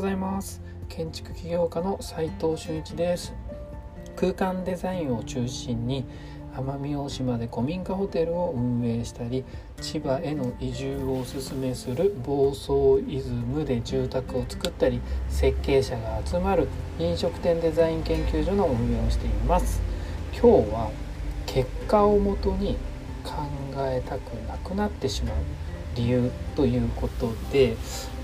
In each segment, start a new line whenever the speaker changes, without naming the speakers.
ございます。建築起業家の斉藤俊一です。空間デザインを中心に奄美大島で古民家ホテルを運営したり千葉への移住をおすすめする房総イズムで住宅を作ったり設計者が集まる飲食店デザイン研究所の運営をしています。今日は結果をもとに考えたくなくなってしまう。理由ということで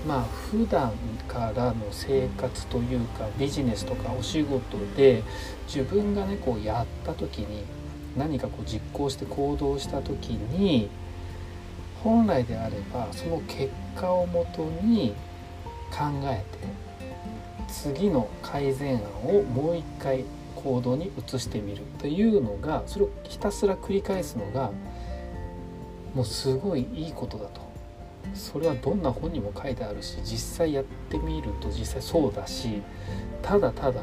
まあ普段からの生活というかビジネスとかお仕事で自分がねこうやった時に何かこう実行して行動した時に本来であればその結果をもとに考えて次の改善案をもう一回行動に移してみるというのがそれをひたすら繰り返すのがもうすごいいいことだと。それはどんな本にも書いてあるし実際やってみると実際そうだしただただ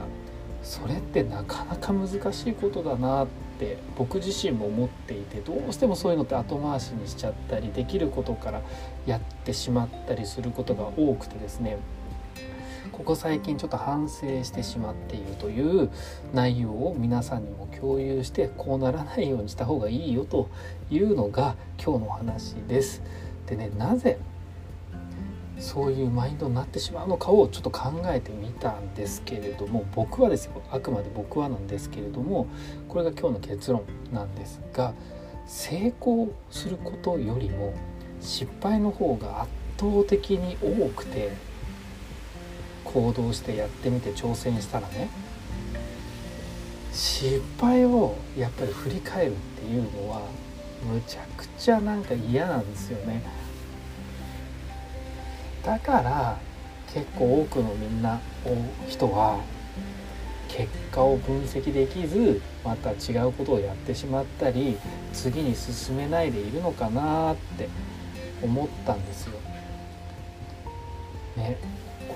それってなかなか難しいことだなって僕自身も思っていてどうしてもそういうのって後回しにしちゃったりできることからやってしまったりすることが多くてですね。ここ最近ちょっと反省してしまっているという内容を皆さんにも共有してこうならないようにした方がいいよというのが今日の話です。でねなぜそういうマインドになってしまうのかをちょっと考えてみたんですけれども僕はですよあくまで僕はなんですけれどもこれが今日の結論なんですが成功することよりも失敗の方が圧倒的に多くて行動してやってみて挑戦したらね失敗をやっぱり振り返るっていうのはむちゃくちゃなんか嫌なんですよねだから結構多くのみんな人は結果を分析できずまた違うことをやってしまったり次に進めないでいるのかなって思ったんですよ。ね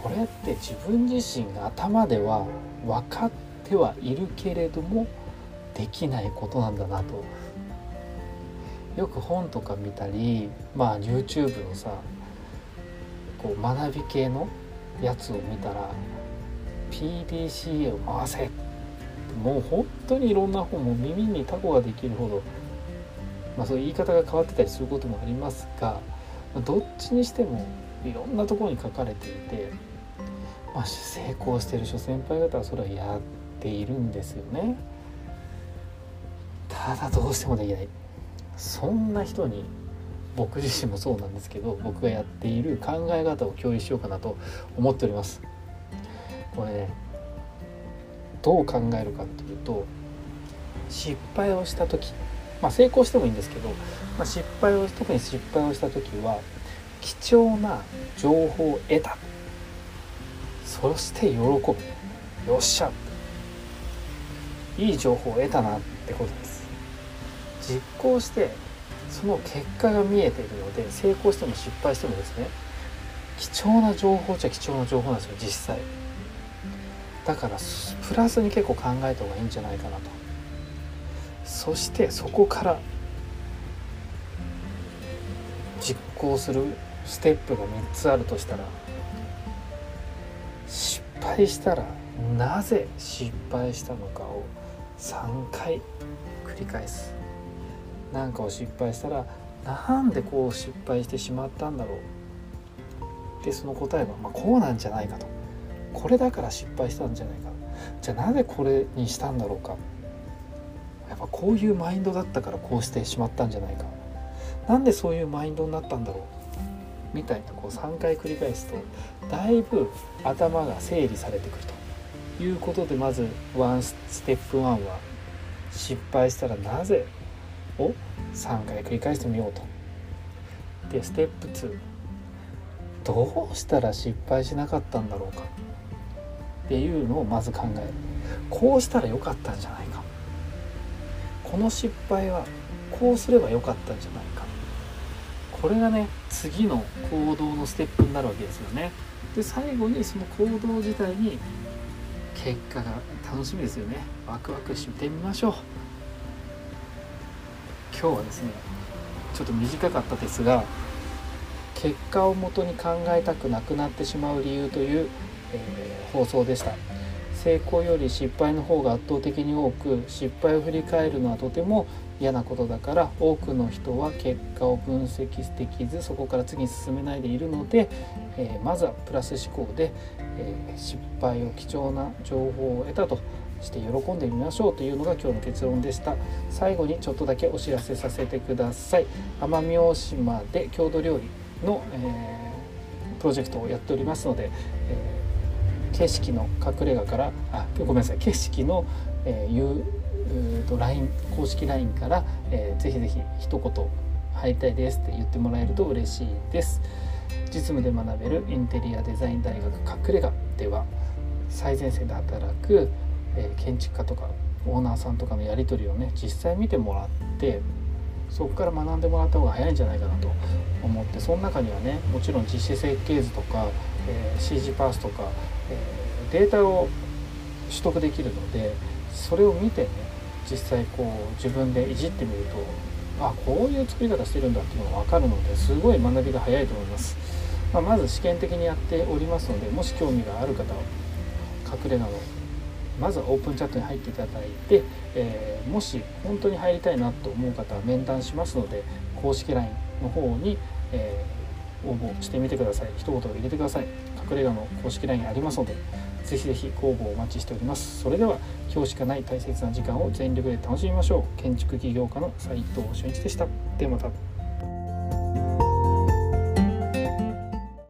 これって自分自身が頭では分かってはいるけれどもできないことなんだなと。よく本とか見たりまあ YouTube のさこう学び系のやつを見たら PDCA を回せもう本当にいろんな本も耳にタコができるほど、まあ、そういう言い方が変わってたりすることもありますがどっちにしてもいろんなところに書かれていて、まあ、成功してる諸先輩方はそれはやっているんですよね。ただどうしてもできない。そんな人に僕自身もそうなんですけど僕がやっている考え方を共有しようかなと思っております。これねどう考えるかっていうと失敗をした時まあ成功してもいいんですけど、まあ、失敗を特に失敗をした時は貴重な情報を得た。そして喜ぶ。よっしゃ。いい情報を得たなってことです。実行してその結果が見えているので成功しても失敗してもですね貴重な情報じゃ貴重な情報なんですよ実際だからプラスに結構考えた方がいいんじゃないかなと。そしてそこから実行するステップが3つあるとしたら敗したらなぜ失敗したのかを3回繰り返す。何かを失敗したらなんでこう失敗してしまったんだろう。でその答えは、まあ、こうなんじゃないかと。これだから失敗したんじゃないか。じゃあなぜこれにしたんだろうか。やっぱこういうマインドだったからこうしてしまったんじゃないか。なんでそういうマインドになったんだろう。みたいなこう3回繰り返すとだいぶ頭が整理されてくるということでまずワンステップ1は失敗したらなぜを3回繰り返してみようと。でステップ2どうしたら失敗しなかったんだろうか。っていうのをまず考える。こうしたらよかったんじゃないか。この失敗はこうすればよかったんじゃないか。これがね次の行動のステップになるわけですよね。で最後にその行動自体に結果が楽しみですよね。ワクワクしてみましょう。今日はですねちょっと短かったですが結果をもとに考えたくなくなってしまう理由というえー、放送でした。成功より失敗の方が圧倒的に多く失敗を振り返るのはとても嫌なことだから多くの人は結果を分析できずそこから次に進めないでいるので、えー、まずはプラス思考で、えー、失敗を貴重な情報を得たとして喜んでみましょうというのが今日の結論でした。最後にちょっとだけお知らせさせてください。奄美大島で郷土料理の、えー、プロジェクトをやっておりますので、えー、景色の隠れ家からあごめんなさい景色の、えー、と LINE 公式 LINE から、えー、ぜひぜひ一言入りたいですって言ってもらえると嬉しいです。実務で学べるインテリアデザイン大学隠れ家では最前線で働く、えー、建築家とかオーナーさんとかのやり取りをね実際見てもらってそこから学んでもらった方が早いんじゃないかなと思ってその中にはねもちろん実施設計図とか、えー、CG パースとか、えー、データを取得できるのでそれを見てね実際こう自分でいじってみるとあこういう作り方してるんだっていうのが分かるのですごい学びが早いと思います、まあ、まず試験的にやっておりますのでもし興味がある方は隠れ家のまずはオープンチャットに入っていただいて、えー、もし本当に入りたいなと思う方は面談しますので公式 LINE の方に、えー、応募してみてください。一言入れてください。隠れ家の公式 LINE ありますのでぜひぜひ応募お待ちしております。それでは今日しかない大切な時間を全力で楽しみましょう。建築起業家の斉藤俊一でした。ではまた。